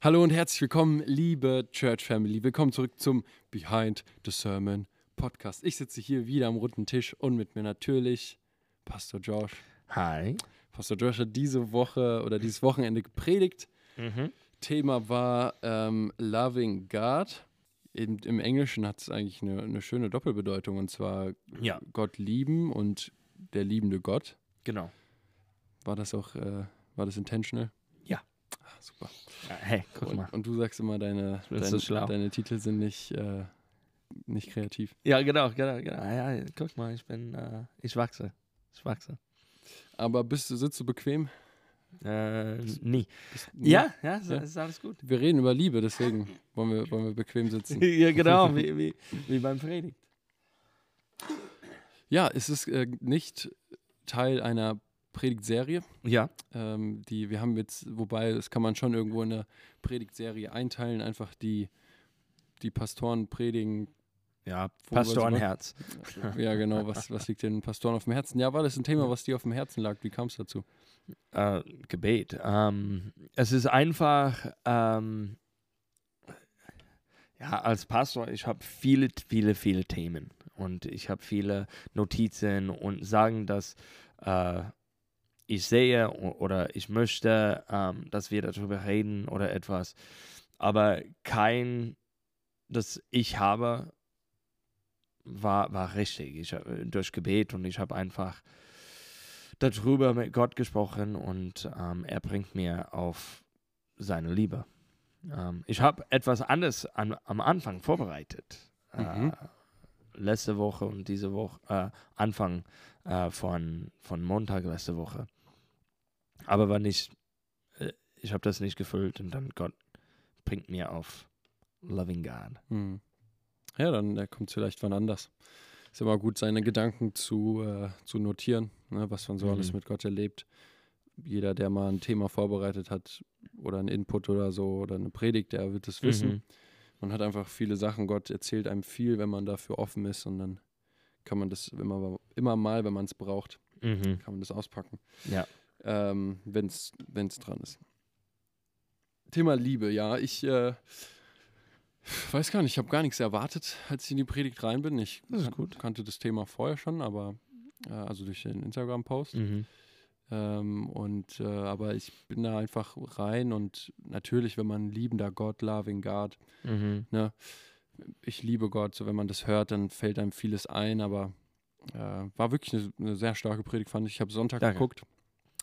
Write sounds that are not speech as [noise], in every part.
Hallo und herzlich willkommen, liebe Church Family. Willkommen zurück zum Behind the Sermon Podcast. Ich sitze hier wieder am runden Tisch und mit mir natürlich Pastor Josh. Hi. Pastor Josh hat diese Woche oder dieses Wochenende gepredigt. Mhm. Thema war ähm, Loving God. In, Im Englischen hat es eigentlich eine, eine schöne Doppelbedeutung und zwar Ja, Gott lieben und der liebende Gott. genau. War das auch, äh, war das intentional? Ah, super. Ja, hey, guck Und, mal. und du sagst immer, deine, bist deine, Titel sind nicht, äh, nicht kreativ. Ja, genau, genau, genau. Ja, ja, guck mal, ich bin, äh, ich wachse. Ich wachse. Aber bist du, sitzt du bequem? Äh, nie. Bist, Ja, ja, ist, Ja. ist alles gut. Wir reden über Liebe, deswegen wollen wir, wollen wir bequem sitzen. [laughs] ja, genau, wie, wie, wie beim Predigt. Ja, es ist äh, nicht Teil einer Predigtserie. Ja, Ähm, die, wir haben jetzt, wobei, das kann man schon irgendwo in eine Predigtserie einteilen, einfach die, die Pastoren predigen. ja, Pastorenherz. Ja, genau, was, was liegt den Pastoren auf dem Herzen? Ja, war das ein Thema, was dir auf dem Herzen lag? Wie kam es dazu? Äh, Gebet. Ähm, es ist einfach, ähm, ja, als Pastor, ich habe viele, viele, viele Themen und ich habe viele Notizen und sagen, dass äh, ich sehe oder ich möchte, ähm, dass wir darüber reden oder etwas, aber kein, das ich habe, war, war richtig. Ich, hab- durch Gebet und ich habe einfach darüber mit Gott gesprochen und ähm, er bringt mir auf seine Liebe. Ähm, ich habe etwas anderes an, am Anfang vorbereitet. Mhm. Äh, letzte Woche und diese Woche, äh, Anfang äh, von, von Montag letzte Woche. Aber war nicht, äh, ich habe das nicht gefüllt und dann Gott bringt mir auf Loving God. Hm. Ja, dann äh, kommt es vielleicht wann anders. Ist immer gut, seine Gedanken zu, äh, zu notieren, ne, was man so Mhm. alles mit Gott erlebt. Jeder, der mal ein Thema vorbereitet hat oder einen Input oder so oder eine Predigt, der wird es wissen. Mhm. Man hat einfach viele Sachen. Gott erzählt einem viel, wenn man dafür offen ist und dann kann man das immer, immer mal, wenn man es braucht, Mhm. kann man das auspacken, Ja. Ähm, wenn es dran ist. Thema Liebe, ja. Ich äh, weiß gar nicht, ich habe gar nichts erwartet, als ich in die Predigt rein bin. Ich Das ist kan- kannte das Thema vorher schon, aber äh, also durch den Instagram-Post. Mhm. Ähm, und äh, aber ich bin da einfach rein und natürlich, wenn man liebender Gott, loving God, Mhm. ne, ich liebe Gott, so wenn man das hört, dann fällt einem vieles ein, aber äh, war wirklich eine, eine sehr starke Predigt, fand ich. Ich habe Sonntag Danke. geguckt,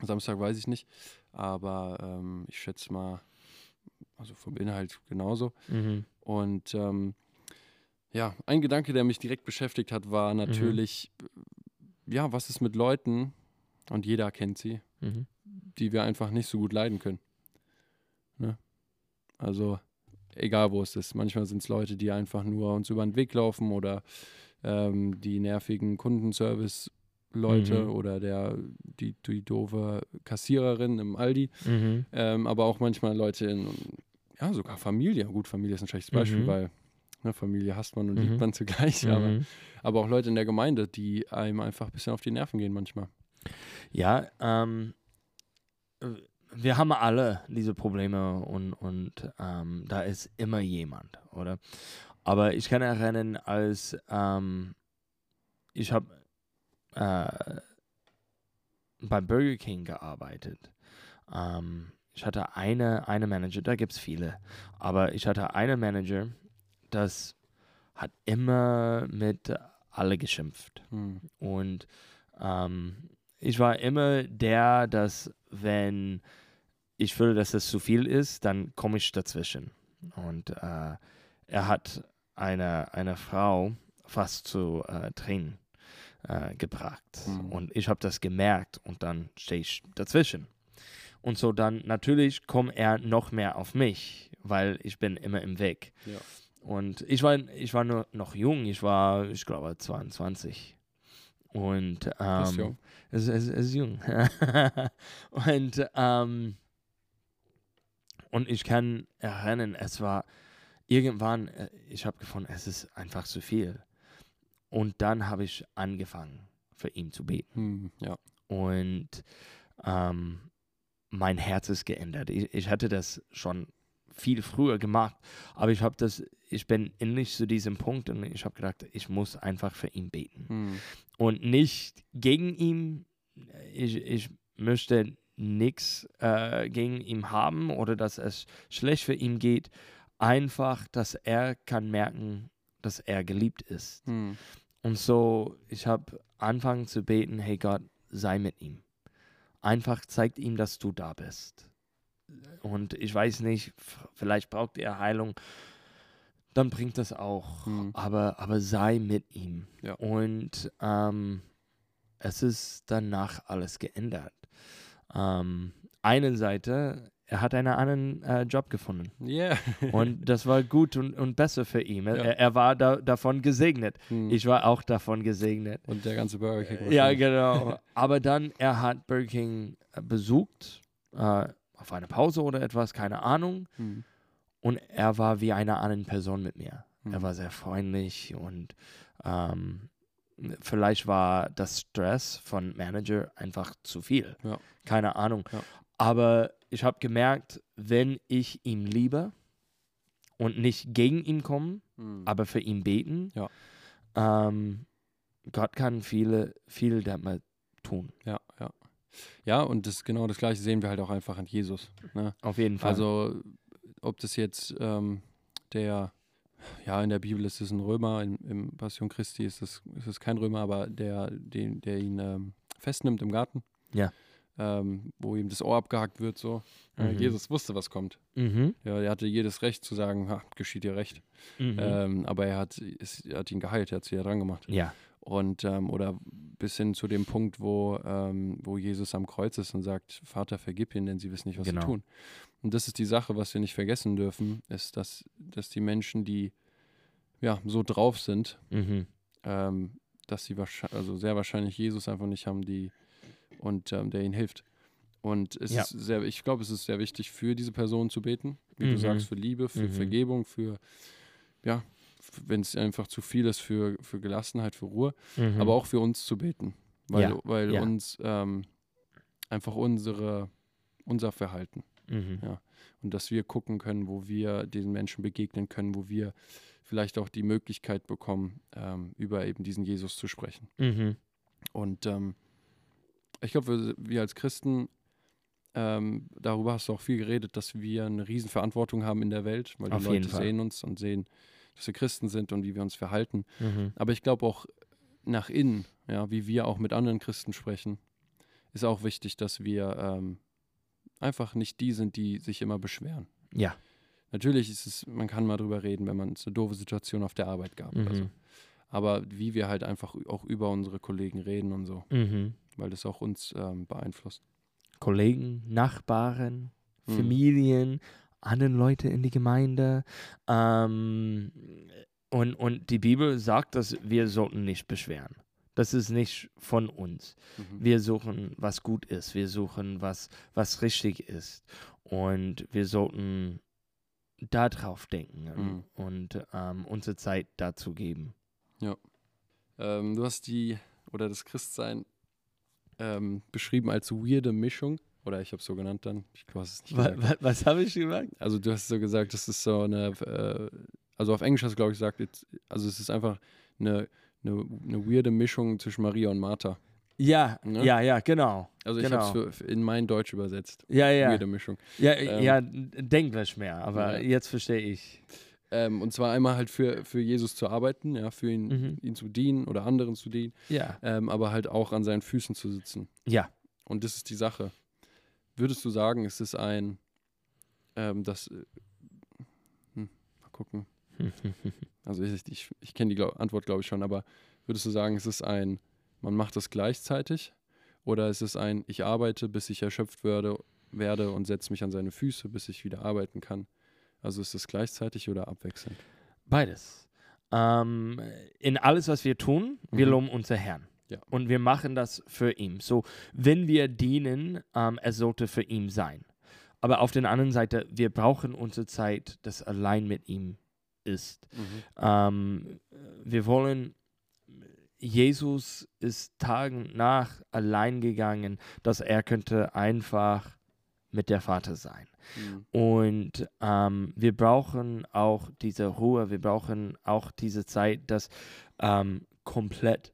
Samstag weiß ich nicht, aber ähm, ich schätze mal, also vom Inhalt genauso. Mhm. Und ähm, ja, ein Gedanke, der mich direkt beschäftigt hat, war natürlich, ja, was ist mit Leuten, und jeder kennt sie, Mhm. die wir einfach nicht so gut leiden können. Ne? Also, egal wo es ist. Manchmal sind es Leute, die einfach nur uns über den Weg laufen oder ähm, die nervigen Kundenservice-Leute Mhm. oder der, die, die doofe Kassiererin im Aldi. Mhm. Ähm, aber auch manchmal Leute in, ja, sogar Familie. Gut, Familie ist ein schlechtes Beispiel, Mhm. weil ne, Familie hasst man und Mhm. liebt man zugleich. Aber, Mhm. aber auch Leute in der Gemeinde, die einem einfach ein bisschen auf die Nerven gehen manchmal. Ja, ähm, äh, wir haben alle diese Probleme und, und ähm, da ist immer jemand, oder? Aber ich kann erinnern, als ähm, ich habe äh, beim Burger King gearbeitet. Ähm, ich hatte eine, eine Manager, da gibt es viele, aber ich hatte einen Manager, das hat immer mit alle geschimpft. Hm. Und ähm, ich war immer der, dass wenn ich fühle, dass es zu viel ist, dann komme ich dazwischen. Und äh, er hat eine, eine Frau fast zu äh, Tränen äh, gebracht. Mhm. Und ich habe das gemerkt und dann stehe ich dazwischen. Und so dann natürlich kommt er noch mehr auf mich, weil ich bin immer im Weg. Ja. Und ich war, ich war nur noch jung, ich war, ich glaube, 22. Und Das ist ähm, jung. es, es, es ist jung. [laughs] und, ähm, und ich kann erinnern, es war irgendwann, äh, ich habe gefunden, es ist einfach zu viel. Und dann habe ich angefangen, für ihn zu beten. Hm, ja. Und ähm, mein Herz ist geändert. Ich, ich hatte das schon viel früher gemacht. Aber ich habe das, ich bin endlich zu diesem Punkt und ich habe gedacht, ich muss einfach für ihn beten. Hm. Und nicht gegen ihn. Ich, ich möchte nichts äh, gegen ihn haben oder dass es schlecht für ihn geht. Einfach, dass er kann merken, dass er geliebt ist. Hm. Und so, ich habe angefangen zu beten, hey Gott, sei mit ihm. Einfach zeigt ihm, dass du da bist. Und ich weiß nicht, vielleicht braucht er Heilung, dann bringt das auch. Hm. Aber, aber sei mit ihm. Ja. Und ähm, es ist danach alles geändert. Ähm, eine Seite, er hat einen anderen äh, Job gefunden. Yeah. [laughs] Und das war gut und, und besser für ihn. Er, Ja. er war da, davon gesegnet. Hm. Ich war auch davon gesegnet. Und der ganze Burger King. Ja, genau. [laughs] Aber dann, er hat Burger King äh, besucht, äh, auf eine Pause oder etwas, keine Ahnung. Hm. Und er war wie eine andere Person mit mir. Hm. Er war sehr freundlich und ähm, vielleicht war das Stress von Manager einfach zu viel. Ja. Keine Ahnung. Ja. Aber ich habe gemerkt, wenn ich ihn liebe und nicht gegen ihn komme, Hm. aber für ihn beten, Ja. ähm, Gott kann viele, viel damit tun. Ja, ja. Ja, und das genau das gleiche sehen wir halt auch einfach an Jesus. Ne? Auf jeden Fall. Also, ob das jetzt ähm, der, ja, in der Bibel ist es ein Römer, im, im Passion Christi ist es, ist es kein Römer, aber der, den, der ihn ähm, festnimmt im Garten. Ja. Ähm, wo ihm das Ohr abgehakt wird, so. Äh, Mhm. Jesus wusste, was kommt. mhm. Ja, er hatte jedes Recht zu sagen, ha, geschieht dir recht. Mhm. Ähm, aber er hat, es, er hat ihn geheilt, er hat sie ja dran gemacht. ja. Und ähm, oder bis hin zu dem Punkt, wo, ähm, wo Jesus am Kreuz ist und sagt, Vater, vergib ihnen, denn sie wissen nicht, was Genau. sie tun. Und das ist die Sache, was wir nicht vergessen dürfen, ist, dass, dass die Menschen, die ja so drauf sind, Mhm. ähm, dass sie wahrscheinlich, also sehr wahrscheinlich Jesus einfach nicht haben, die und ähm, der ihnen hilft. Und es Ja. ist sehr, ich glaube, es ist sehr wichtig, für diese Person zu beten, wie Mhm. du sagst, für Liebe, für Mhm. Vergebung, für ja, wenn es einfach zu viel ist, für, für Gelassenheit, für Ruhe Mhm. aber auch für uns zu beten, weil, Ja, weil ja. uns ähm, einfach unsere, unser Verhalten Mhm. und dass wir gucken können, wo wir diesen Menschen begegnen können, wo wir vielleicht auch die Möglichkeit bekommen, ähm, über eben diesen Jesus zu sprechen. Mhm. Und ähm, ich glaube, wir, wir als Christen, ähm, darüber hast du auch viel geredet, dass wir eine Riesenverantwortung haben in der Welt, weil Auf die jeden Leute sehen uns und sehen, dass wir Christen sind und wie wir uns verhalten. Mhm. Aber ich glaube auch nach innen, ja, wie wir auch mit anderen Christen sprechen, ist auch wichtig, dass wir ähm, einfach nicht die sind, die sich immer beschweren. Ja. Natürlich ist es, man kann mal drüber reden, wenn man es eine doofe Situation auf der Arbeit gab. Mhm. Aber wie wir halt einfach auch über unsere Kollegen reden und so, Mhm. Weil das auch uns ähm, beeinflusst. Kollegen, Nachbarn, Mhm. Familien, anderen Leute in die Gemeinde. Ähm, und, und die Bibel sagt, dass wir sollten nicht beschweren. Das ist nicht von uns. Mhm. Wir suchen, was gut ist. Wir suchen, was, was richtig ist. Und wir sollten darauf denken Mhm. und ähm, unsere Zeit dazu geben. Ähm, du hast die, oder das Christsein ähm, beschrieben als weirde Mischung. Oder ich habe es so genannt dann. Ich glaube, es nicht gesagt. was habe ich gesagt? Also du hast so gesagt, das ist so eine, äh, also auf Englisch hast du glaube ich gesagt, also es ist einfach eine, eine, eine weirde Mischung zwischen Maria und Martha. Ja, Ne? ja, ja, genau. Also ich Genau. habe es in mein Deutsch übersetzt. Ja, ja. Weirde Mischung. Ja, Ähm, ja, Denglisch mehr, aber Ja. jetzt verstehe ich. Ähm, und zwar einmal halt für, für Jesus zu arbeiten, ja, für ihn, Mhm. ihn zu dienen oder anderen zu dienen, Ja. ähm, aber halt auch an seinen Füßen zu sitzen. Ja. Und das ist die Sache. Würdest du sagen, es ist ein, ähm, das, äh, hm, mal gucken, [laughs] Also ich, ich, ich kenne die glaub, Antwort, glaube ich, schon, aber würdest du sagen, es ist ein, man macht das gleichzeitig oder ist es ein, ich arbeite, bis ich erschöpft werde, werde und setze mich an seine Füße, bis ich wieder arbeiten kann? Also ist es gleichzeitig oder abwechselnd? Beides. Ähm, in alles, was wir tun, wir Mhm. loben unser Herrn. Ja. Und wir machen das für ihn. So, wenn wir dienen, ähm, es sollte für ihn sein. Aber auf der anderen Seite, wir brauchen unsere Zeit, das allein mit ihm ist. Ähm, wir wollen, Jesus ist Tagen nach allein gegangen, dass er könnte einfach mit der Vater sein. Mhm. Und ähm, wir brauchen auch diese Ruhe, wir brauchen auch diese Zeit, dass ähm, komplett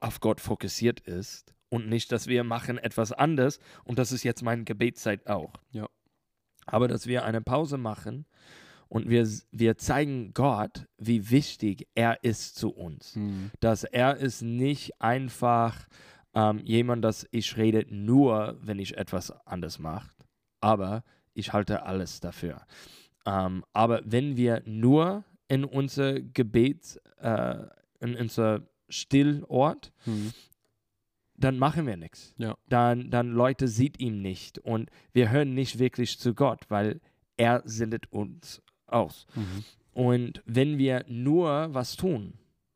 auf Gott fokussiert ist und nicht, dass wir machen etwas anderes und das ist jetzt meine Gebetszeit auch. Ja. Aber dass wir eine Pause machen und wir, wir zeigen Gott, wie wichtig er ist zu uns. Mhm. Dass er ist nicht einfach ähm, jemand, dass ich rede nur, wenn ich etwas anders mache, aber ich halte alles dafür. Ähm, aber wenn wir nur in unser Gebet, äh, in unser Stillort, Mhm. dann machen wir nichts. Ja. Dann, dann Leute sieht ihm nicht und wir hören nicht wirklich zu Gott, weil er sendet uns aus. Mhm. Und wenn wir nur was tun,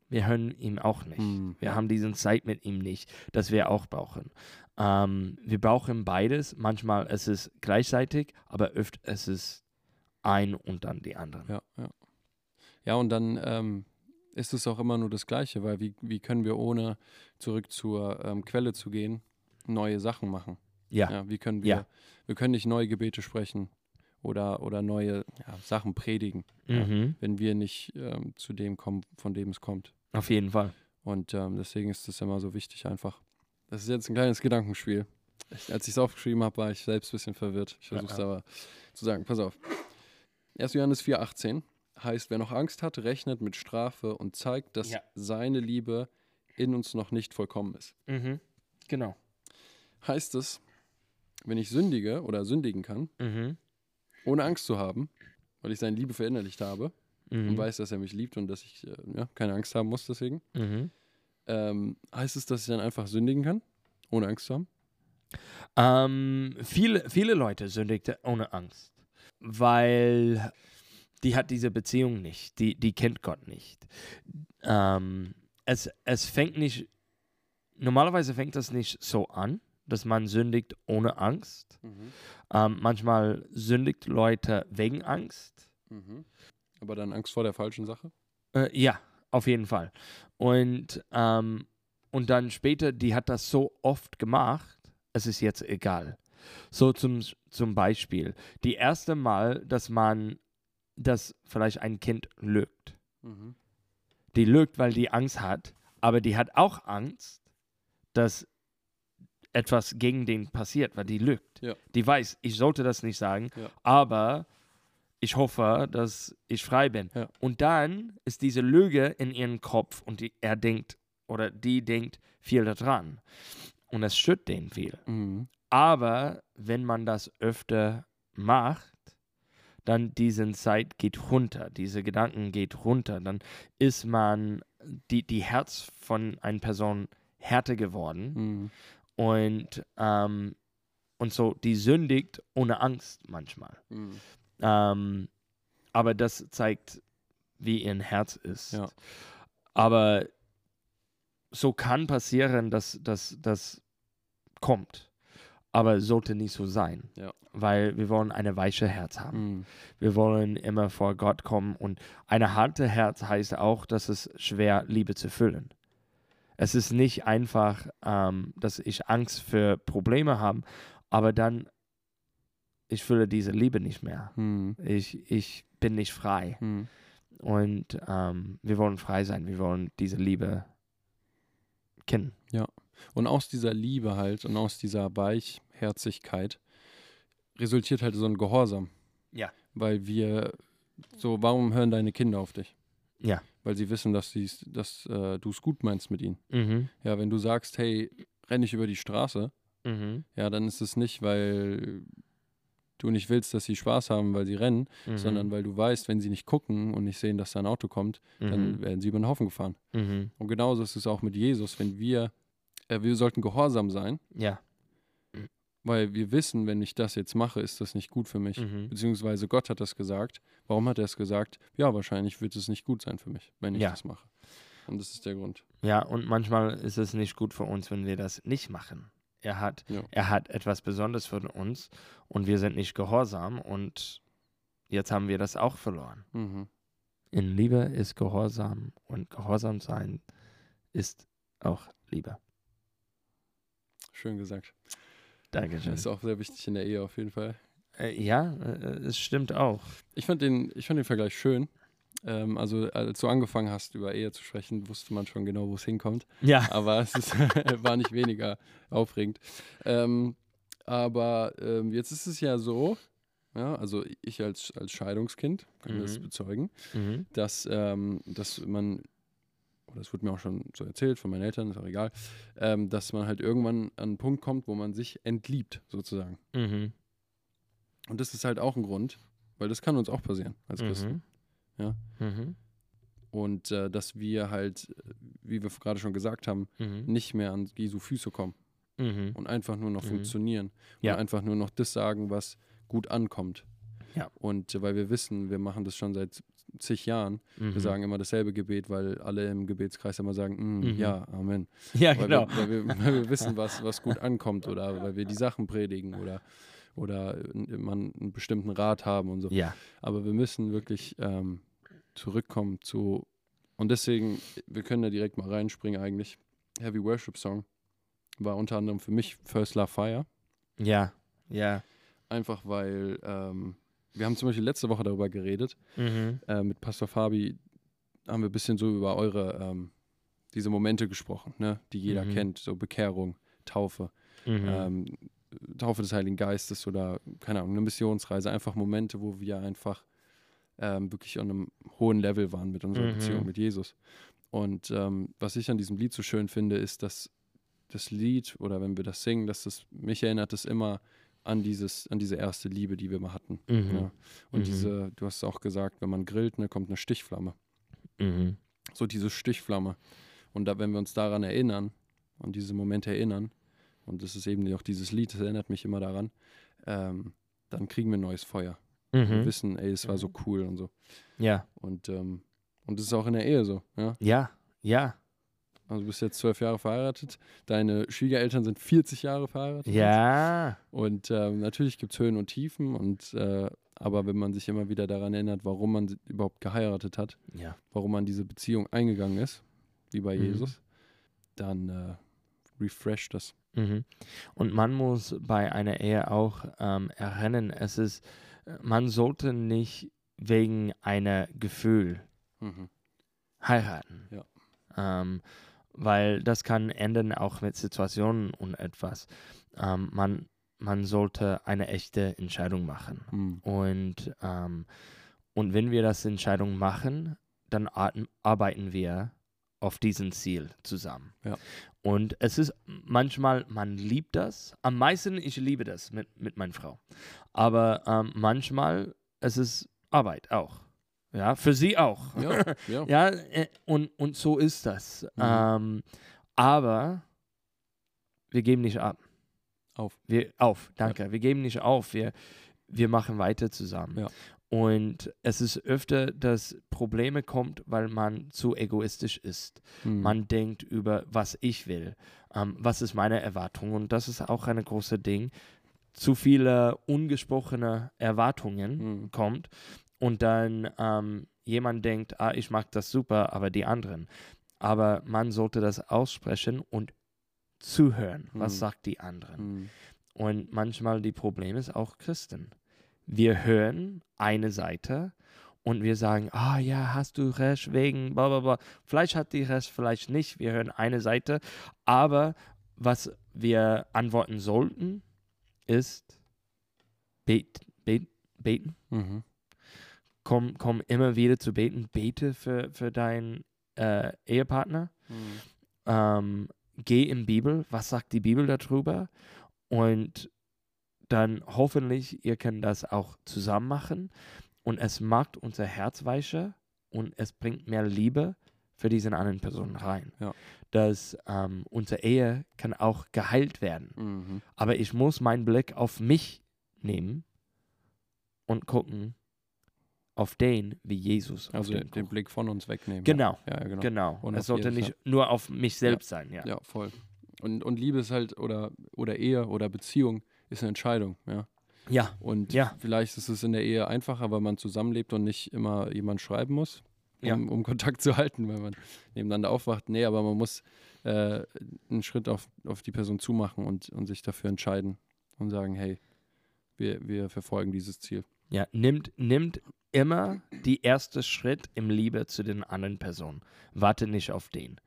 wir hören ihm auch nicht. Mhm. Wir haben diesen Zeit mit ihm nicht, das wir auch brauchen. Ähm, wir brauchen beides. Manchmal ist es gleichzeitig, aber oft ist es ein und dann die anderen. Ja, ja. Ja, und dann ähm, ist es auch immer nur das Gleiche, weil wie, wie können wir ohne zurück zur ähm, Quelle zu gehen, neue Sachen machen? Ja. Ja, wie können wir, Ja. wir können nicht neue Gebete sprechen oder, oder neue ja, Sachen predigen, Mhm. wenn wir nicht ähm, zu dem kommen, von dem es kommt. Auf jeden Fall. Und ähm, deswegen ist es immer so wichtig einfach. Das ist jetzt ein kleines Gedankenspiel. Als ich es aufgeschrieben habe, war ich selbst ein bisschen verwirrt. Ich versuche es Ja. aber zu sagen. Pass auf. 1. Johannes 4,18 heißt, wer noch Angst hat, rechnet mit Strafe und zeigt, dass Ja. seine Liebe in uns noch nicht vollkommen ist. Mhm. Genau. Heißt es, wenn ich sündige oder sündigen kann, Mhm. ohne Angst zu haben, weil ich seine Liebe verinnerlicht habe und Mhm. weiß, dass er mich liebt und dass ich äh, ja, keine Angst haben muss deswegen, Mhm. Ähm, heißt es, dass ich dann einfach sündigen kann, ohne Angst zu haben? Ähm, viele, viele Leute sündigten ohne Angst, weil die hat diese Beziehung nicht, die, die kennt Gott nicht. Ähm, es, es fängt nicht, normalerweise fängt das nicht so an, dass man sündigt ohne Angst. Ähm, manchmal sündigt Leute wegen Angst. Mhm. Aber dann Angst vor der falschen Sache? Äh, ja, auf jeden Fall. Und, ähm, und dann später, die hat das so oft gemacht, es ist jetzt egal. So zum, zum Beispiel, die erste Mal, dass man, dass vielleicht ein Kind lügt. Mhm. Die lügt, weil die Angst hat, aber die hat auch Angst, dass etwas gegen den passiert, weil die lügt. Ja. Die weiß, ich sollte das nicht sagen, Ja. aber ich hoffe, dass ich frei bin. Ja. Und dann ist diese Lüge in ihrem Kopf und die, er denkt oder die denkt viel daran. Und es stört den viel. Mhm. Aber wenn man das öfter macht, dann diese Zeit geht runter, diese Gedanken geht runter, dann ist man die, die Herz von einer Person härter geworden Mhm. und, ähm, und so, die sündigt ohne Angst manchmal. Mhm. Ähm, aber das zeigt, wie ihr Herz ist. Ja. Aber so kann passieren, dass das kommt. Aber sollte nicht so sein. Ja. Weil wir wollen eine weiche Herz haben. Mhm. Wir wollen immer vor Gott kommen. Und eine harte Herz heißt auch, dass es schwer Liebe zu füllen. Es ist nicht einfach, ähm, dass ich Angst für Probleme habe, aber dann ich fühle diese Liebe nicht mehr. Mhm. Ich, ich bin nicht frei. Mhm. Und ähm, wir wollen frei sein. Wir wollen diese Liebe kennen. Und aus dieser Liebe halt und aus dieser Weichherzigkeit resultiert halt so ein Gehorsam. Ja. Weil wir so, warum hören deine Kinder auf dich? Ja. Weil sie wissen, dass, dass äh, du es gut meinst mit ihnen. Mhm. Ja, wenn du sagst, hey, renn nicht über die Straße, Mhm. ja, dann ist es nicht, weil du nicht willst, dass sie Spaß haben, weil sie rennen, Mhm. sondern weil du weißt, wenn sie nicht gucken und nicht sehen, dass da ein Auto kommt, dann Mhm. werden sie über den Haufen gefahren. Mhm. Und genauso ist es auch mit Jesus, wenn wir, äh, wir sollten gehorsam sein, Ja. weil wir wissen, wenn ich das jetzt mache, ist das nicht gut für mich. Mhm. Beziehungsweise Gott hat das gesagt. Warum hat er es gesagt? Ja, wahrscheinlich wird es nicht gut sein für mich, wenn ich Ja. das mache. Und das ist der Grund. Ja, und manchmal ist es nicht gut für uns, wenn wir das nicht machen. Er hat, Ja. er hat etwas Besonderes für uns und wir sind nicht gehorsam und jetzt haben wir das auch verloren. Mhm. In Liebe ist Gehorsam und Gehorsam sein ist auch Liebe. Schön gesagt. Dankeschön. Das ist auch sehr wichtig in der Ehe auf jeden Fall. Äh, ja, äh, es stimmt auch. Ich fand den, ich fand den Vergleich schön. Ähm, also als du angefangen hast, über Ehe zu sprechen, wusste man schon genau, wo es hinkommt. Ja. Aber es ist, [laughs] war nicht weniger aufregend. Ähm, aber ähm, jetzt ist es ja so, ja, also ich als, als Scheidungskind kann Mhm. das bezeugen, Mhm. dass, ähm, dass man, das wurde mir auch schon so erzählt von meinen Eltern, ist auch egal, ähm, dass man halt irgendwann an einen Punkt kommt, wo man sich entliebt, sozusagen. Mhm. Und das ist halt auch ein Grund, weil das kann uns auch passieren als Christen. Ja. Mhm. Und äh, dass wir halt, wie wir gerade schon gesagt haben, Mhm. nicht mehr an Jesu Füße kommen Mhm. und einfach nur noch Mhm. funktionieren. Ja. Und einfach nur noch das sagen, was gut ankommt. Ja. Und äh, weil wir wissen, wir machen das schon seit zig Jahren. Mhm. Wir sagen immer dasselbe Gebet, weil alle im Gebetskreis immer sagen, "Mm, Mhm. ja, Amen. Ja, Weil, genau. wir, weil, wir, weil wir wissen, was, was gut ankommt oder weil wir die Sachen predigen oder, oder man einen bestimmten Rat haben und so. Ja. Aber wir müssen wirklich ähm, zurückkommen zu. Und deswegen, wir können da direkt mal reinspringen eigentlich. Heavy Worship Song war unter anderem für mich First Love Fire. Ja. Ja. Einfach weil ähm, wir haben zum Beispiel letzte Woche darüber geredet. Mhm. Äh, mit Pastor Fabi haben wir ein bisschen so über eure, ähm, diese Momente gesprochen, ne? die jeder Mhm. kennt. So Bekehrung, Taufe, Mhm. ähm, Taufe des Heiligen Geistes oder, keine Ahnung, eine Missionsreise. Einfach Momente, wo wir einfach ähm, wirklich an einem hohen Level waren mit unserer Mhm. Beziehung mit Jesus. Und ähm, was ich an diesem Lied so schön finde, ist, dass das Lied oder wenn wir das singen, dass das mich erinnert es immer an dieses, an diese erste Liebe, die wir mal hatten. Mhm. Ja. Und Mhm. diese, du hast es auch gesagt, wenn man grillt, ne, kommt eine Stichflamme. Mhm. So diese Stichflamme. Und da, wenn wir uns daran erinnern, an diese Momente erinnern, und das ist eben auch dieses Lied, das erinnert mich immer daran, ähm, dann kriegen wir neues Feuer. Mhm. wissen, ey, es war so cool und so. Ja. Und, ähm, und das ist auch in der Ehe so, ja. Ja. Ja. Also du bist jetzt zwölf Jahre verheiratet, deine Schwiegereltern sind 40 Jahre verheiratet. Ja. Und ähm, natürlich gibt es Höhen und Tiefen, und, äh, aber wenn man sich immer wieder daran erinnert, warum man überhaupt geheiratet hat, Ja. warum man diese Beziehung eingegangen ist, wie bei Mhm. Jesus, dann äh, refresht das. Mhm. Und man muss bei einer Ehe auch ähm, erinnern, es ist, man sollte nicht wegen einer Gefühl Mhm. heiraten. Ja. Ähm, weil das kann enden auch mit Situationen und etwas. Ähm, man, man sollte eine echte Entscheidung machen. Mhm. Und, ähm, und wenn wir das Entscheidung machen, dann arbeiten wir auf diesen Ziel zusammen. Ja. Und es ist manchmal, man liebt das. Am meisten, ich liebe das mit, mit meiner Frau. Aber ähm, manchmal, es ist Arbeit auch. Ja, für sie auch. Ja, [laughs] ja. Ja, äh, und, und so ist das. Mhm. Ähm, aber wir geben nicht ab. Auf. Wir, auf, danke. Wir geben nicht auf. Wir, wir machen weiter zusammen. Ja. Und es ist öfter, dass Probleme kommt, weil man zu egoistisch ist. Mhm. Man denkt über, was ich will, ähm, was ist meine Erwartung. Und das ist auch ein großes Ding. Zu viele ungesprochene Erwartungen Mhm. kommt und dann ähm, jemand denkt, ah, ich mag das super, aber die anderen. Aber man sollte das aussprechen und zuhören, was Mhm. sagt die anderen. Mhm. Und manchmal die Problem ist auch Christen. Wir hören eine Seite und wir sagen, ah ja, hast du recht, wegen, bla bla bla. Vielleicht hat die recht, vielleicht nicht. Wir hören eine Seite. Aber was wir antworten sollten, ist bet, bet, beten. Mhm. Komm, komm immer wieder zu beten. Bete für, für deinen äh, Ehepartner. Mhm. Ähm, geh in Bibel. Was sagt die Bibel darüber? Und dann hoffentlich, ihr könnt das auch zusammen machen. Und es macht unser Herz weicher und es bringt mehr Liebe für diese anderen Personen rein. Ja. Dass ähm, unsere Ehe kann auch geheilt werden. Mhm. Aber ich muss meinen Blick auf mich nehmen und gucken auf den, wie Jesus. Also den den. Blick von uns wegnehmen. Genau, Ja, ja genau. genau. Und es sollte nicht nur auf mich selbst sein. Ja. Ja, voll. Und, und Liebe ist halt, oder, oder Ehe oder Beziehung ist eine Entscheidung, ja. ja. Und Ja. vielleicht ist es in der Ehe einfacher, weil man zusammenlebt und nicht immer jemand schreiben muss, um, Ja. um Kontakt [laughs] zu halten, weil man nebeneinander aufwacht. Nee, aber man muss äh, einen Schritt auf, auf die Person zumachen und, und sich dafür entscheiden und sagen, hey, wir, wir verfolgen dieses Ziel. Ja, nimmt, nimmt immer die erste Schritt im Liebe zu den anderen Personen. Warte nicht auf den.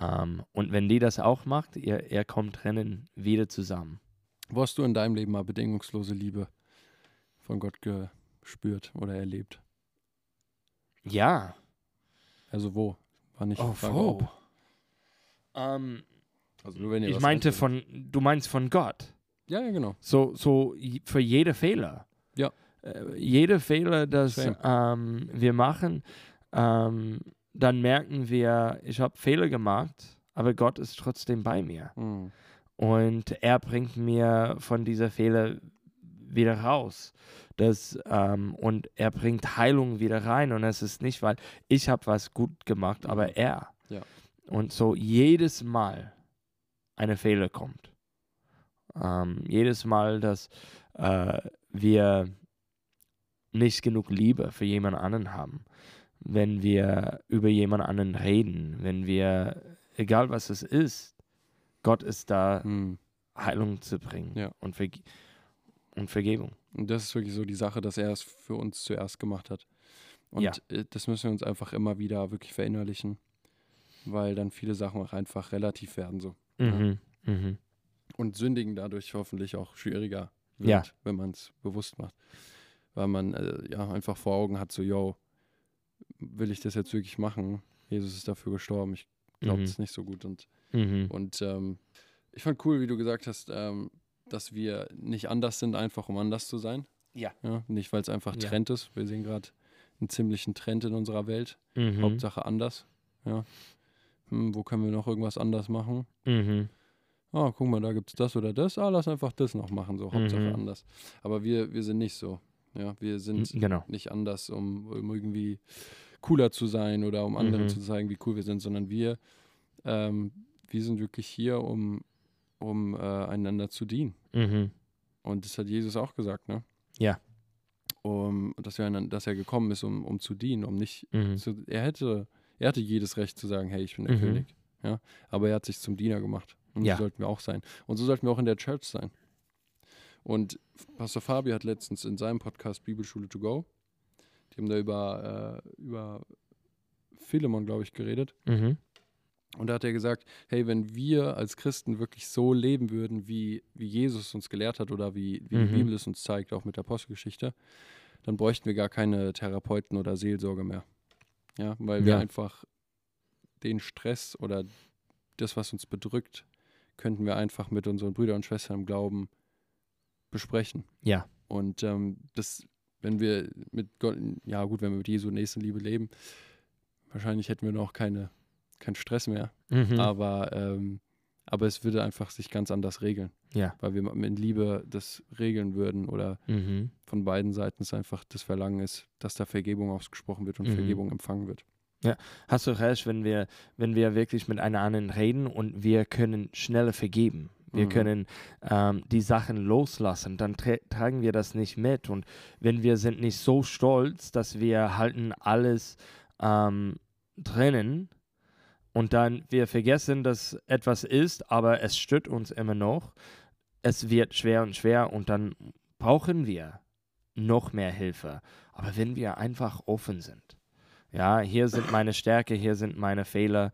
Ähm, und wenn die das auch macht, ihr, ihr kommt drinnen wieder zusammen. Wo hast du in deinem Leben mal bedingungslose Liebe von Gott gespürt oder erlebt? Ja. Also wo? War nicht Oh, Frage, ob. Ähm, Also nur wenn ihr ich was meinte von, du meinst von Gott. Ja, ja, genau. So, so für jede Fehler. Ja. Äh, jede Fehler, das ähm, wir machen, ähm, dann merken wir, ich habe Fehler gemacht, aber Gott ist trotzdem bei mir. Mhm. Und er bringt mir von dieser Fehler wieder raus. Das, ähm, und er bringt Heilung wieder rein. Und es ist nicht, weil ich habe was gut gemacht, aber er. Ja. Und so jedes Mal eine Fehler kommt. Ähm, jedes Mal, dass äh, wir nicht genug Liebe für jemand anderen haben, wenn wir über jemand anderen reden, wenn wir, egal was es ist, Gott ist da, Mhm. Heilung zu bringen Ja. und, Verge und Vergebung. Und das ist wirklich so die Sache, dass er es für uns zuerst gemacht hat. Und Ja. äh, das müssen wir uns einfach immer wieder wirklich verinnerlichen, weil dann viele Sachen auch einfach relativ werden so. Mhm. Mhm. Und sündigen dadurch hoffentlich auch schwieriger wird, Ja. wenn man es bewusst macht. Weil man äh, ja einfach vor Augen hat, so, yo, will ich das jetzt wirklich machen? Jesus ist dafür gestorben, ich glaube, Mhm. ist nicht so gut. Und, Mhm. und ähm, ich fand cool, wie du gesagt hast, ähm, dass wir nicht anders sind, einfach um anders zu sein. Ja. Ja, nicht, weil es einfach Ja. Trend ist. Wir sehen gerade einen ziemlichen Trend in unserer Welt. Mhm. Hauptsache anders. Ja. Hm, wo können wir noch irgendwas anders machen? Mhm. Ah, guck mal, da gibt es das oder das. Ah, lass einfach das noch machen, so Hauptsache Mhm. anders. Aber wir, wir sind nicht so. Ja, wir sind Genau. nicht anders, um, um irgendwie cooler zu sein oder um anderen Mhm. zu zeigen, wie cool wir sind, sondern wir, ähm, wir sind wirklich hier, um, um äh, einander zu dienen. Mhm. Und das hat Jesus auch gesagt, ne? Ja. Um, dass, er, dass er gekommen ist, um, um zu dienen, um nicht Mhm. zu, er hätte, er hatte jedes Recht zu sagen, hey, ich bin der Mhm. König. Ja? Aber er hat sich zum Diener gemacht. Und Ja. so sollten wir auch sein. Und so sollten wir auch in der Church sein. Und Pastor Fabi hat letztens in seinem Podcast Bibelschule to go, die haben da über, äh, über Philemon, glaube ich, geredet. Mhm. Und da hat er gesagt, hey, wenn wir als Christen wirklich so leben würden, wie, wie Jesus uns gelehrt hat oder wie, wie Mhm. die Bibel es uns zeigt, auch mit der Apostelgeschichte, dann bräuchten wir gar keine Therapeuten oder Seelsorge mehr. Ja, weil wir Ja. einfach den Stress oder das, was uns bedrückt, könnten wir einfach mit unseren Brüdern und Schwestern im Glauben besprechen. Ja. Und ähm, das, wenn wir mit Gott, ja gut, wenn wir mit Jesu Nächstenliebe leben, wahrscheinlich hätten wir noch keine, keinen Stress mehr. Mhm. Aber, ähm, aber es würde einfach sich ganz anders regeln, Ja. weil wir mit Liebe das regeln würden oder Mhm. von beiden Seiten es einfach das Verlangen ist, dass da Vergebung ausgesprochen wird und Mhm. Vergebung empfangen wird. Hast du recht, wenn wir, wenn wir wirklich mit einer anderen reden und wir können schneller vergeben. Wir Mhm. können ähm, die Sachen loslassen, dann tra tragen wir das nicht mit. Und wenn wir sind nicht so stolz, dass wir halten alles ähm, drinnen und dann wir vergessen, dass etwas ist, aber es stört uns immer noch. Es wird schwer und schwer und dann brauchen wir noch mehr Hilfe. Aber wenn wir einfach offen sind, ja, hier sind meine Stärke, hier sind meine Fehler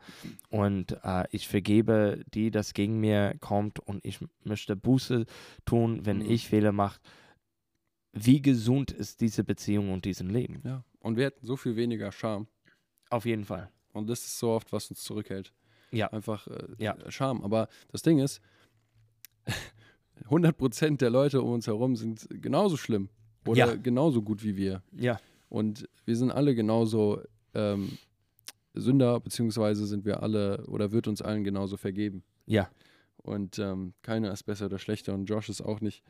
und äh, ich vergebe die, das gegen mir kommt und ich möchte Buße tun, wenn Mhm. ich Fehler mache. Wie gesund ist diese Beziehung und diesen Leben? Ja. Und wir hätten so viel weniger Scham. Auf jeden Fall. Und das ist so oft, was uns zurückhält. Ja. Einfach äh, Ja. Scham. Aber das Ding ist, [laughs] 100% der Leute um uns herum sind genauso schlimm oder Ja. genauso gut wie wir. Ja. Und wir sind alle genauso ähm, Sünder, beziehungsweise sind wir alle oder wird uns allen genauso vergeben. Ja. Und ähm, keiner ist besser oder schlechter und Josh ist auch nicht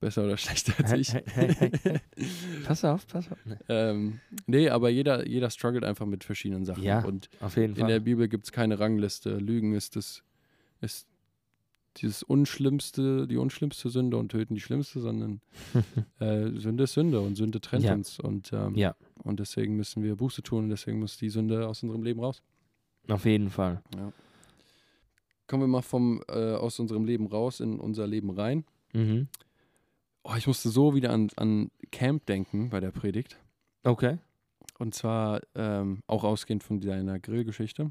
besser oder [laughs] schlechter als ich. [laughs] Pass auf, pass auf. Nee, ähm, nee, aber jeder, jeder struggelt einfach mit verschiedenen Sachen. Ja, Und Auf jeden in der Fall. Bibel gibt es keine Rangliste. Lügen ist das, ist dieses unschlimmste, die unschlimmste Sünde und töten die schlimmste, sondern [laughs] äh, Sünde ist Sünde und Sünde trennt Ja. uns. Und, ähm, Ja. und deswegen müssen wir Buße tun und deswegen muss die Sünde aus unserem Leben raus. Auf jeden Fall. Kommen wir mal vom, äh, aus unserem Leben raus in unser Leben rein. Mhm. oh, ich musste so wieder an, an Camp denken bei der Predigt. Okay. Und zwar ähm, auch ausgehend von deiner Grillgeschichte.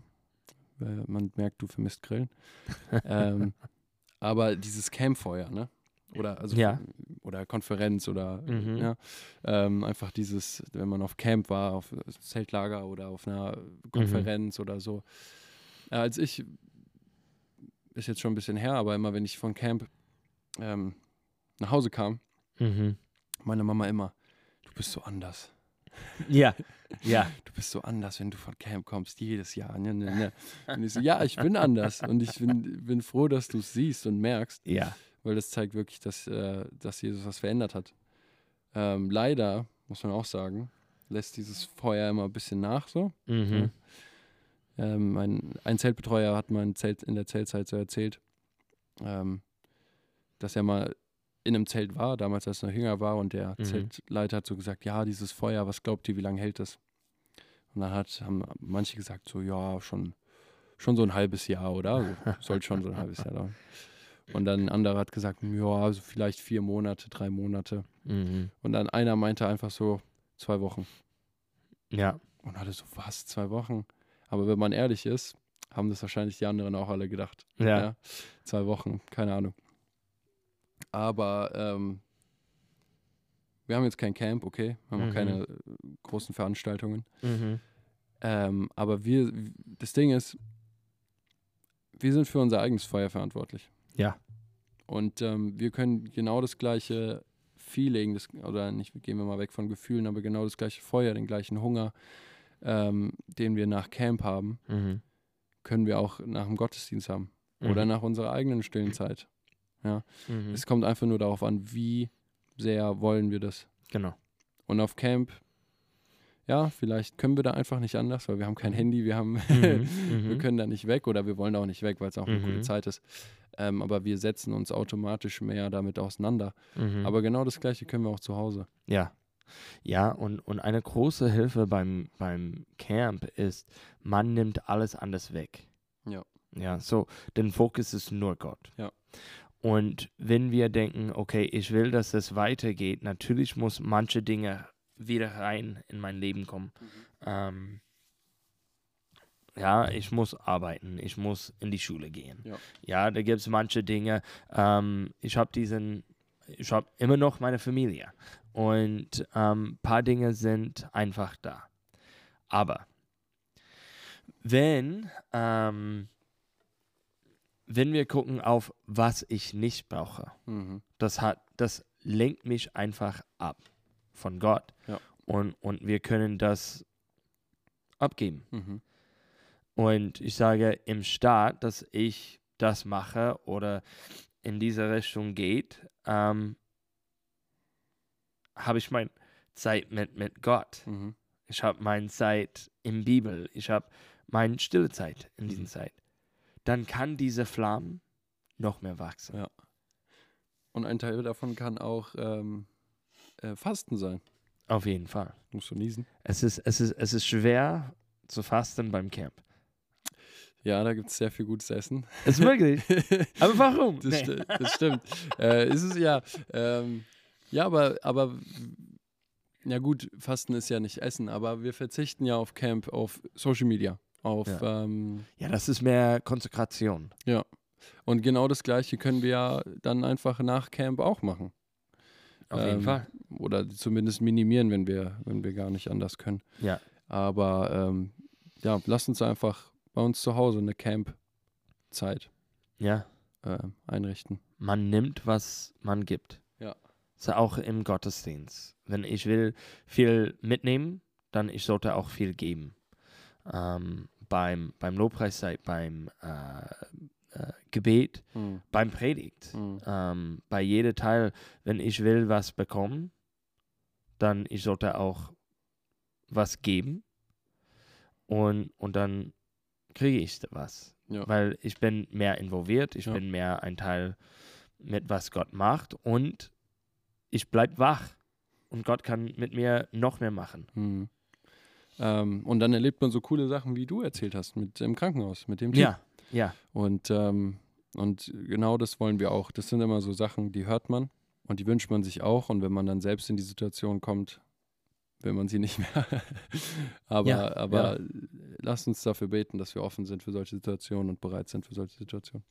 Äh, man merkt, du vermisst Grillen. [laughs] ähm, aber dieses Campfeuer, ne? Oder also Ja. oder Konferenz oder Mhm. ja, ähm, einfach dieses, wenn man auf Camp war, auf Zeltlager oder auf einer Konferenz oder so. Äh, als ich ist jetzt schon ein bisschen her, aber immer wenn ich von Camp ähm, nach Hause kam, Mhm. meine Mama immer, du bist so anders. Ja. [laughs] Ja. du bist so anders, wenn du von Camp kommst, jedes Jahr. Ne, ne, ne. Und ich so, ja, ich bin anders. Und ich bin, bin froh, dass du es siehst und merkst, Ja. weil das zeigt wirklich, dass, äh, dass Jesus was verändert hat. Ähm, leider, muss man auch sagen, lässt dieses Feuer immer ein bisschen nach so. Mhm. Ähm, ein, ein Zeltbetreuer hat mal in, Zelt, in der Zeltzeit so erzählt, ähm, dass er mal in einem Zelt war, damals als er noch jünger war, und der Mhm. Zeltleiter hat so gesagt, ja, dieses Feuer, was glaubt ihr, wie lange hält es? Und dann hat, haben manche gesagt, so, ja, schon, schon so ein halbes Jahr, oder? So, soll schon so ein halbes Jahr dauern. Und dann ein anderer hat gesagt, ja, also vielleicht vier Monate, drei Monate. Mhm. Und dann einer meinte einfach so, zwei Wochen. Ja. Und alle so, was, zwei Wochen? Aber wenn man ehrlich ist, haben das wahrscheinlich die anderen auch alle gedacht. Ja. Zwei Wochen, keine Ahnung. Aber ähm, wir haben jetzt kein Camp, okay? Wir haben auch Mhm. keine äh, großen Veranstaltungen. Mhm. Ähm, aber wir, das Ding ist, wir sind für unser eigenes Feuer verantwortlich. Ja. Und ähm, wir können genau das gleiche Feeling, das, oder nicht, gehen wir mal weg von Gefühlen, aber genau das gleiche Feuer, den gleichen Hunger, ähm, den wir nach Camp haben, Mhm. können wir auch nach dem Gottesdienst haben. Oder Mhm. nach unserer eigenen stillen Zeit. Mhm. Es kommt einfach nur darauf an, wie sehr wollen wir das. Genau. Und auf Camp, ja, vielleicht können wir da einfach nicht anders, weil wir haben kein Handy, wir haben, Mhm. [laughs] wir Mhm. können da nicht weg oder wir wollen da auch nicht weg, weil es auch eine Mhm. coole Zeit ist. Ähm, aber wir setzen uns automatisch mehr damit auseinander. Mhm. Aber genau das Gleiche können wir auch zu Hause. Ja. Ja, und, und eine große Hilfe beim, beim Camp ist, man nimmt alles anders weg. Ja. Ja, so, den Fokus ist nur Gott. Ja. Und wenn wir denken, okay, ich will, dass das weitergeht, natürlich muss manche Dinge wieder rein in mein Leben kommen. Ähm, ja, ich muss arbeiten, ich muss in die Schule gehen. Ja. Ja, da gibt es manche Dinge. Ähm, ich habe diesen, ich habe immer noch meine Familie und ein ähm, paar Dinge sind einfach da. Aber wenn, ähm, wenn wir gucken auf, was ich nicht brauche, Mhm. das hat, das lenkt mich einfach ab von Gott. Ja. Und, und wir können das abgeben. Mhm. Und ich sage im Staat, dass ich das mache oder in diese Richtung geht, ähm, habe ich meine Zeit mit, mit Gott. Mhm. Ich habe meine Zeit in Bibel. Ich habe meine stille Zeit in dieser Mhm. Zeit. Dann kann diese Flamme noch mehr wachsen. Ja. Und ein Teil davon kann auch ähm, äh, Fasten sein. Auf jeden Fall. Musst du niesen? Es ist, es ist, es ist schwer zu fasten beim Camp. Ja, da gibt es sehr viel gutes Essen. Ist möglich. [laughs] Aber warum? Das, Nee. sti- das stimmt. äh, ist es ja. Ähm, ja, aber, aber ja gut, Fasten ist ja nicht Essen, aber wir verzichten ja auf Camp, auf Social Media, auf Ja. ähm, Ja, das ist mehr Konzentration. und genau das gleiche können wir ja dann einfach nach Camp auch machen. Auf jeden Ähm, Fall. Oder zumindest minimieren, wenn wir, wenn wir gar nicht anders können. Ja. Aber ähm, ja, lasst uns einfach bei uns zu Hause eine Camp-Zeit Ja. äh, einrichten. Man nimmt, was man gibt. Ja. So auch im Gottesdienst. Wenn ich will viel mitnehmen, dann ich sollte auch viel geben. Ähm, beim, beim Lobpreiszeit, beim äh, äh, Gebet, Hm. beim Predigt. Hm. Ähm, bei jedem Teil, wenn ich will was bekommen, dann ich sollte auch was geben und, und dann kriege ich was. Ja. Weil ich bin mehr involviert, ich Ja. bin mehr ein Teil mit was Gott macht und ich bleibe wach und Gott kann mit mir noch mehr machen. Hm. Ähm, und dann erlebt man so coole Sachen, wie du erzählt hast, mit dem Krankenhaus, mit dem Team. Ja, ja, Und, ähm, und genau das wollen wir auch. Das sind immer so Sachen, die hört man. Und die wünscht man sich auch. Und wenn man dann selbst in die Situation kommt, will man sie nicht mehr. [laughs] aber Ja, aber lasst uns dafür beten, dass wir offen sind für solche Situationen und bereit sind für solche Situationen.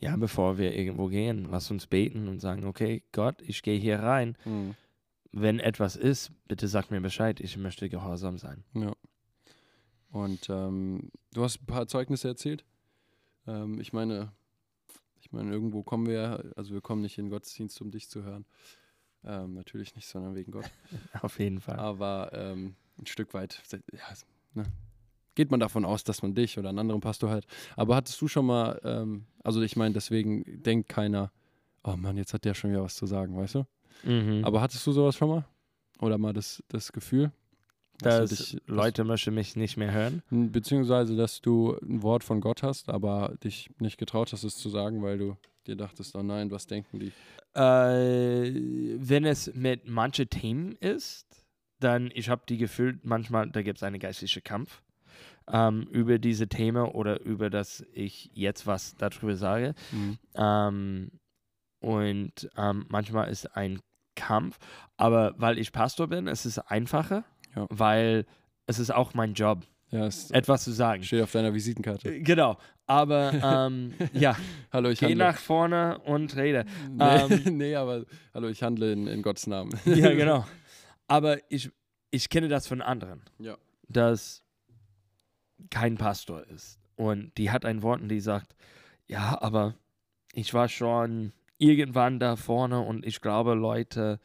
Ja, bevor wir irgendwo gehen, lass uns beten und sagen, okay, Gott, ich gehe hier rein. Wenn etwas ist, bitte sag mir Bescheid, ich möchte gehorsam sein. Ja. Und ähm, du hast ein paar Zeugnisse erzählt. Ähm, ich meine, ich meine, irgendwo kommen wir, ja- also wir kommen nicht in den Gottesdienst, um dich zu hören. Ähm, natürlich nicht, sondern wegen Gott. [laughs] Auf jeden Fall. Aber ähm, ein Stück weit ja, ne, geht man davon aus, dass man dich oder einen anderen Pastor hört. Aber hattest du schon mal, ähm, also ich meine, deswegen denkt keiner, oh Mann, jetzt hat der schon wieder was zu sagen, weißt du? Mhm. Aber hattest du sowas schon mal? Oder mal das, das Gefühl? dass du dich- dass- Leute möchten mich nicht mehr hören. Beziehungsweise, dass du ein Wort von Gott hast, aber dich nicht getraut hast, es zu sagen, weil du dir dachtest, oh nein, was denken die? Äh, wenn es mit manchen Themen ist, dann ich habe die Gefühl, manchmal, da gibt es einen geistlichen Kampf ähm, über diese Themen oder über das ich jetzt was darüber sage. Mhm. Ähm, und ähm, manchmal ist ein Kampf, aber weil ich Pastor bin, es ist einfacher, Ja. weil es ist auch mein Job, Ja, etwas zu sagen. steht auf deiner Visitenkarte. Äh, Genau, aber [laughs] ähm, ja, [laughs] Hallo, ich geh handle. nach vorne und rede. Nee, ähm, [laughs] nee, aber hallo, ich handle in, in Gottes Namen. Ja, genau. Aber ich, ich kenne das von anderen, Ja. dass kein Pastor ist. Und die hat ein Wort und die sagt, ja, aber ich war schon irgendwann da vorne und ich glaube, Leute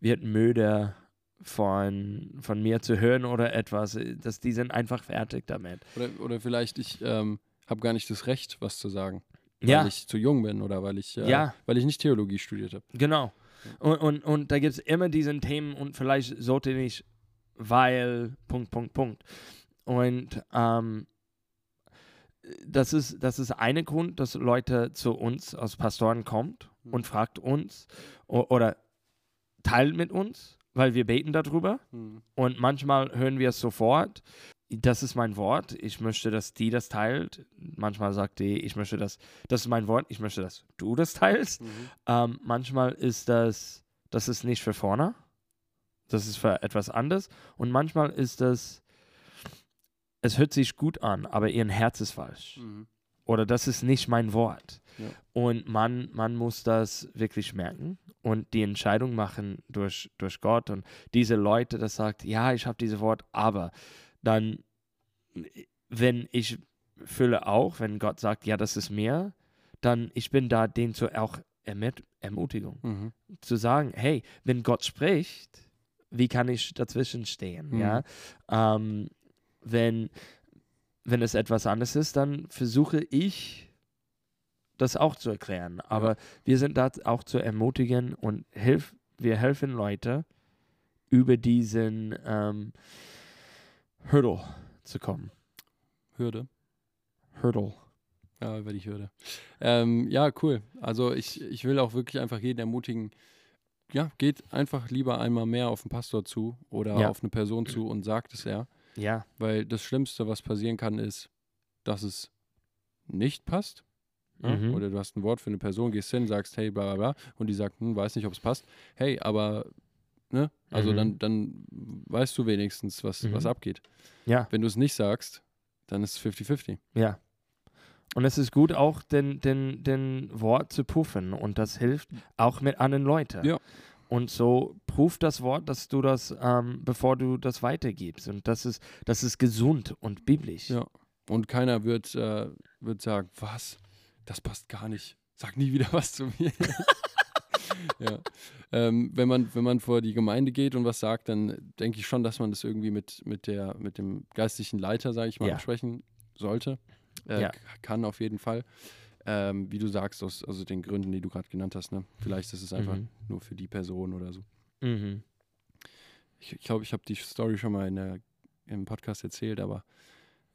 werden müde von, von mir zu hören oder etwas, dass die sind einfach fertig damit. Oder, oder vielleicht, ich ähm, habe gar nicht das Recht, was zu sagen, Ja, weil ich zu jung bin oder weil ich, äh, Ja. weil ich nicht Theologie studiert habe. genau. Und, und, und da gibt es immer diesen Themen und vielleicht sollte nicht, weil, Punkt, Punkt, Punkt. Und ähm, das ist, das ist eine Grund, dass Leute zu uns als Pastoren kommt Mhm. und fragt uns oder teilt mit uns, weil wir beten darüber. Mhm. Und manchmal hören wir es sofort. Das ist mein Wort. Ich möchte, dass die das teilt. Manchmal sagt die, ich möchte das, das ist mein Wort. Ich möchte, dass du das teilst. Mhm. Ähm, manchmal ist das, das ist nicht für vorne. Das ist für etwas anderes. Und manchmal ist das, es hört sich gut an, aber ihr Herz ist falsch. Mhm. Oder das ist nicht mein Wort. Ja. Und man, man muss das wirklich merken und die Entscheidung machen durch, durch Gott. Und diese Leute, das sagt, ja, ich habe dieses Wort, aber dann, wenn ich fühle auch, wenn Gott sagt, ja, das ist mir, dann ich bin da, den zu auch Ermut Ermutigung Mhm. zu sagen, hey, wenn Gott spricht, wie kann ich dazwischen stehen? Mhm. Ja, ähm, wenn, wenn es etwas anderes ist, dann versuche ich, das auch zu erklären. Aber wir sind da auch zu ermutigen und hilf, wir helfen Leute, über diesen ähm, Hurdle zu kommen. Hürde. Hurdle. Ja, über die Hürde. Ähm, ja, cool. Also ich, ich will auch wirklich einfach jeden ermutigen, ja, geht einfach lieber einmal mehr auf den Pastor zu oder Ja. auf eine Person zu und sagt es ja. Ja, Weil das Schlimmste, was passieren kann, ist, dass es nicht passt. Ja? Mhm. Oder du hast ein Wort für eine Person, gehst hin, sagst, hey, bla bla bla, und die sagt, hm, weiß nicht, ob es passt. Hey, aber, ne? Also Mhm. dann, dann weißt du wenigstens, was, Mhm. was abgeht. ja. Wenn du es nicht sagst, dann ist es 50-50. Ja. Und es ist gut, auch den, den, den Wort zu prüfen. Und das hilft auch mit anderen Leuten. Ja. Und so prüf das Wort, dass du das, ähm, bevor du das weitergibst. Und das ist, das ist gesund und biblisch. Ja. Und keiner wird, äh, wird sagen, was? Das passt gar nicht. Sag nie wieder [laughs] was zu mir. [laughs] ja. Ähm, wenn, man, wenn man vor die Gemeinde geht und was sagt, dann denke ich schon, dass man das irgendwie mit, mit, der, mit dem geistlichen Leiter, sage ich mal, Ja. absprechen sollte. Äh, Ja. Kann auf jeden Fall. Ähm, wie du sagst, aus also den Gründen, die du gerade genannt hast. Ne? Vielleicht ist es einfach Mhm. nur für die Person oder so. Mhm. Ich glaube, ich, glaub, ich habe die Story schon mal in der, im Podcast erzählt, aber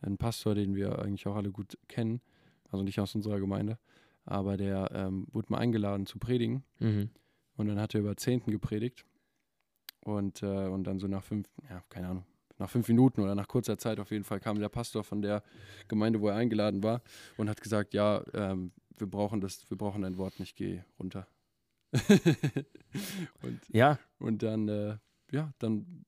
ein Pastor, den wir eigentlich auch alle gut kennen, also nicht aus unserer Gemeinde, aber der ähm, wurde mal eingeladen zu predigen Mhm. und dann hat er über Zehnten gepredigt und, äh, und dann so nach fünf, ja, keine Ahnung, nach fünf Minuten oder nach kurzer Zeit auf jeden Fall kam der Pastor von der Gemeinde, wo er eingeladen war und hat gesagt, ja, ähm, wir brauchen das, wir brauchen dein Wort nicht, geh runter. [laughs] und, Ja, und dann, äh, ja, dann,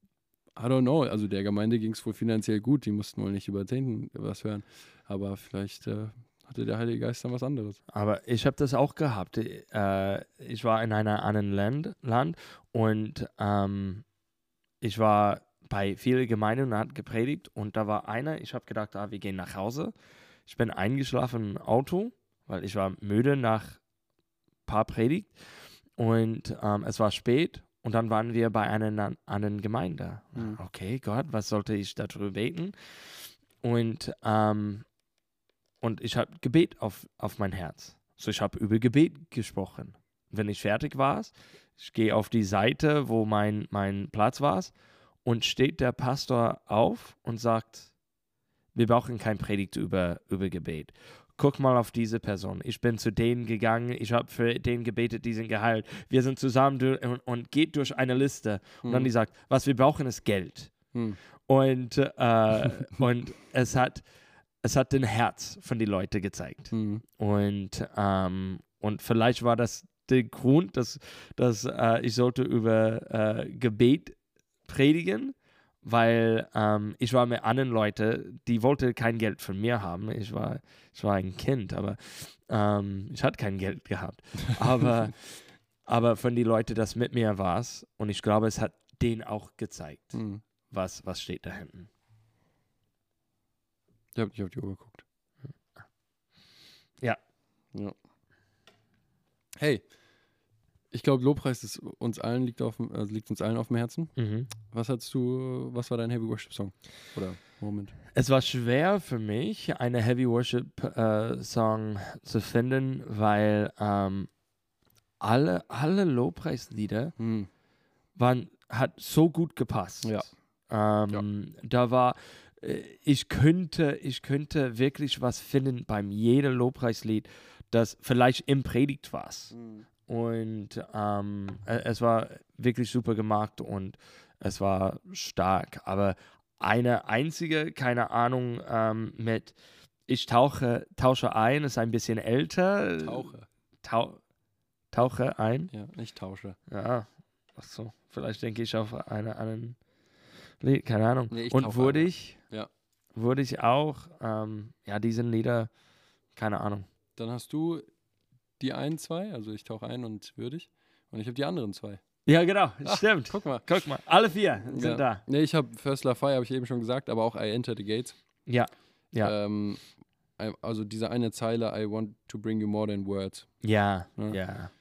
I don't know, also der Gemeinde ging es wohl finanziell gut, die mussten wohl nicht über Zehnten was hören, aber vielleicht äh, hatte der Heilige Geist dann was anderes. aber ich habe das auch gehabt. Äh, ich war in einem anderen Land, Land und ähm, ich war bei vielen Gemeinden und hat gepredigt und da war einer, ich habe gedacht, ah, wir gehen nach Hause. Ich bin eingeschlafen im Auto, weil ich war müde nach ein paar Predigt und ähm, es war spät und dann waren wir bei einer anderen Gemeinde. Mhm. Okay, Gott, was sollte ich darüber beten? Und, ähm, und ich habe Gebet auf, auf mein Herz. So, ich habe über Gebet gesprochen. Wenn ich fertig war, ich gehe auf die Seite, wo mein, mein Platz war, und steht der Pastor auf und sagt, wir brauchen kein Predigt über, über Gebet. Guck mal auf diese Person. Ich bin zu denen gegangen, ich habe für den gebetet, die sind geheilt. Wir sind zusammen und, und geht durch eine Liste. Und dann die sagt, was wir brauchen, ist Geld. Hm. Und, äh, [laughs] und es, hat, es hat den Herz von den Leuten gezeigt. Hm. Und, ähm, und vielleicht war das der Grund, dass, dass äh, ich sollte über äh, Gebet predigen, weil ähm, ich war mit anderen Leuten, die wollten kein Geld von mir haben. Ich war, ich war ein Kind, aber ähm, ich hatte kein Geld gehabt. Aber, [laughs] aber von den Leuten, das mit mir war und ich glaube, es hat denen auch gezeigt, Hm. was, was steht da hinten. Ich habe nicht auf die Uhr geguckt. Ja. Ja. Hey, ich glaube, Lobpreis ist uns allen liegt, auf, dem- also liegt uns allen auf dem Herzen. Mhm. Was hast du, was war dein Heavy Worship Song? Oder Moment? Es war schwer für mich, eine Heavy Worship äh, Song zu finden, weil ähm, alle, alle Lobpreislieder Hm. waren, hat so gut gepasst. Ja. Ähm, Da war, äh, ich könnte, ich könnte wirklich was finden beim jedem Lobpreislied, das vielleicht im Predigt war. Und ähm, e- es war wirklich super gemacht und es war stark. Aber eine einzige, keine Ahnung, ähm, mit Ich tauche, tausche ein, ist ein bisschen älter. Tauche. Tau, tauche ein. Ja, ich tausche. Ja, ach so. Vielleicht denke ich auf eine Lied, keine Ahnung. Nee, und wurde ein. ich, Ja. wurde ich auch, ähm, ja, diesen Lieder, keine Ahnung. Dann hast du die einen zwei, also ich tauche ein und würdig. Und ich habe die anderen zwei. Ja, genau, Ach, stimmt. Guck mal. Guck mal, alle vier sind Ja. da. Nee, ich habe First Love Fire, habe ich eben schon gesagt, aber auch I Enter the Gates. Ja, Ja. Ähm, also diese eine Zeile, I want to bring you more than words. ja, Ja. ja,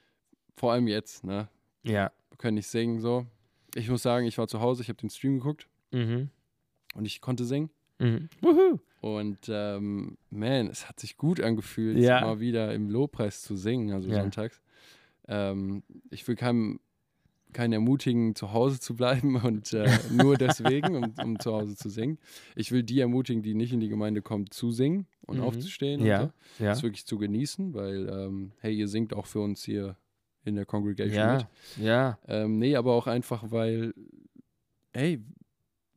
Vor allem jetzt, ne? ja. Wir können nicht singen, so. Ich muss sagen, ich war zu Hause, ich habe den Stream geguckt Mhm. und ich konnte singen. Mhm. Wuhu. Und ähm, man, es hat sich gut angefühlt, Ja. mal wieder im Lobpreis zu singen, also Ja. sonntags. Ähm, ich will keinem, keinen ermutigen, zu Hause zu bleiben [laughs] und äh, nur [laughs] deswegen, um, um zu Hause zu singen. Ich will die ermutigen, die nicht in die Gemeinde kommen, zu singen und Mhm. aufzustehen Ja, und so. Ja, Das wirklich zu genießen, weil, ähm, hey, ihr singt auch für uns hier in der Congregation ja, mit. ja, Ähm, nee, aber auch einfach, weil, hey,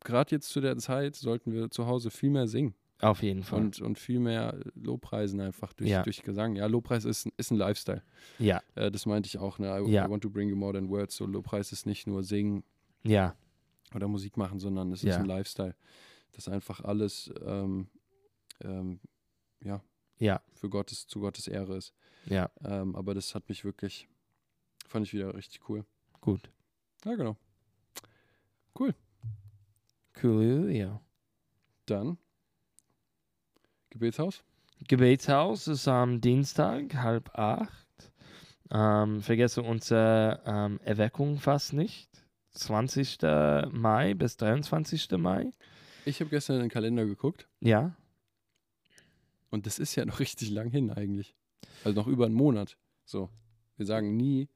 gerade jetzt zu der Zeit sollten wir zu Hause viel mehr singen auf jeden Fall. und, und viel mehr Lobpreisen einfach durch, Ja. durch Gesang. Ja, Lobpreis ist, ist ein Lifestyle. ja, Äh, das meinte ich auch. Ne? I, Ja. I want to bring you more than words. So, Lobpreis ist nicht nur singen ja, oder Musik machen, sondern es ist Ja. ein Lifestyle. Das einfach alles ähm, ähm, ja, ja, für Gottes, zu Gottes Ehre ist. ja, Ähm, aber das hat mich wirklich, fand ich wieder richtig cool. gut. Ja, genau. Coolio. Dann Gebetshaus. Gebetshaus ist am Dienstag, halb acht. Ähm, vergesse unsere ähm, Erweckung fast nicht. 20. Mai bis 23. Mai. Ich habe gestern in den Kalender geguckt Ja, und das ist ja noch [laughs] richtig lang hin eigentlich. Also noch über einen Monat. So. Wir sagen nie,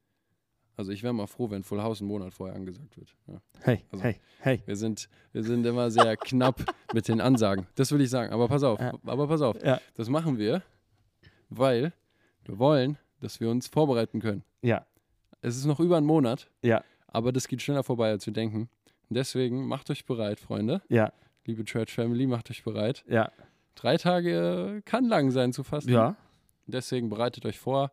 also ich wäre mal froh, wenn Full House einen Monat vorher angesagt wird. Ja. hey, Also- hey, hey. Wir, sind, wir sind immer sehr [laughs] knapp mit den Ansagen. Das will ich sagen. Aber pass auf, Ja. aber pass auf. Ja. Das machen wir, weil wir wollen, dass wir uns vorbereiten können. Ja, Es ist noch über einen Monat, ja, aber das geht schneller vorbei, als wir denken. Und deswegen macht euch bereit, Freunde. ja, Liebe Church Family, macht euch bereit. ja, Drei Tage kann lang sein zu fasten. ja, Deswegen bereitet euch vor.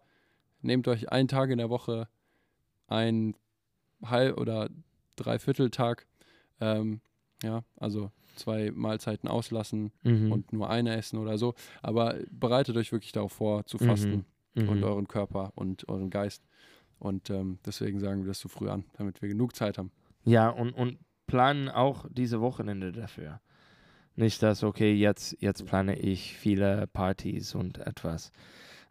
Nehmt euch einen Tag in der Woche, ein halb oder Dreivierteltag, ähm, ja, also zwei Mahlzeiten auslassen Mhm. und nur eine essen oder so. Aber bereitet euch wirklich darauf vor, zu fasten Mhm. und euren Körper und euren Geist. Und ähm, deswegen sagen wir das so früh an, damit wir genug Zeit haben. Ja, und, und planen auch diese Wochenende dafür. Nicht, dass, okay, jetzt, jetzt plane ich viele Partys und etwas.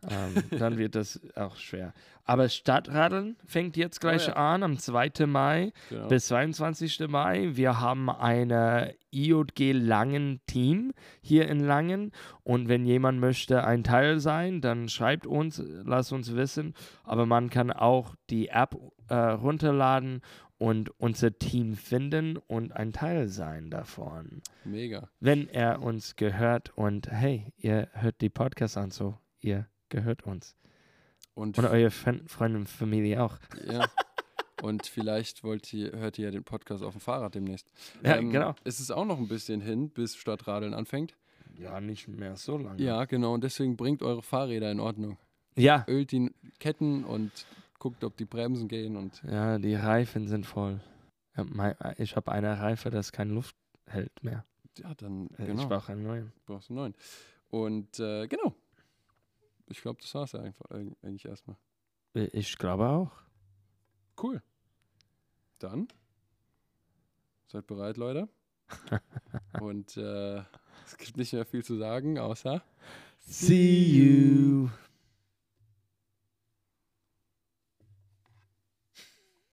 Ähm, dann wird das auch schwer. Aber Stadtradeln fängt jetzt gleich ja. an, am 2. Mai Genau. bis 22. Mai. Wir haben eine IJG Langen Team hier in Langen. Und wenn jemand möchte ein Teil sein, dann schreibt uns, lasst uns wissen. Aber man kann auch die App äh, runterladen und unser Team finden und ein Teil sein davon. Mega. Wenn er uns gehört und hey, ihr hört die Podcasts an, so ihr gehört uns. Und, Und eure Fre- Freunde und Familie auch. ja. und vielleicht wollt ihr, hört ihr ja den Podcast auf dem Fahrrad demnächst. Ja, Ähm, genau. Es ist auch noch ein bisschen hin, bis Stadtradeln anfängt. Ja, nicht mehr so lange. Ja, genau. Und deswegen bringt eure Fahrräder in Ordnung. Ja, Ölt die Ketten und guckt, ob die Bremsen gehen. Und Ja, die Reifen sind voll. Ich habe eine Reife, das keine Luft hält mehr. ja, dann Äh, genau, Ich brauche einen neuen. brauchst du einen neuen. Und äh, genau. Ich glaube, das war es einfach eig- eigentlich erstmal. Ich glaube auch. Cool. Dann seid bereit, Leute. [laughs] Und äh, es gibt nicht mehr viel zu sagen, außer See you.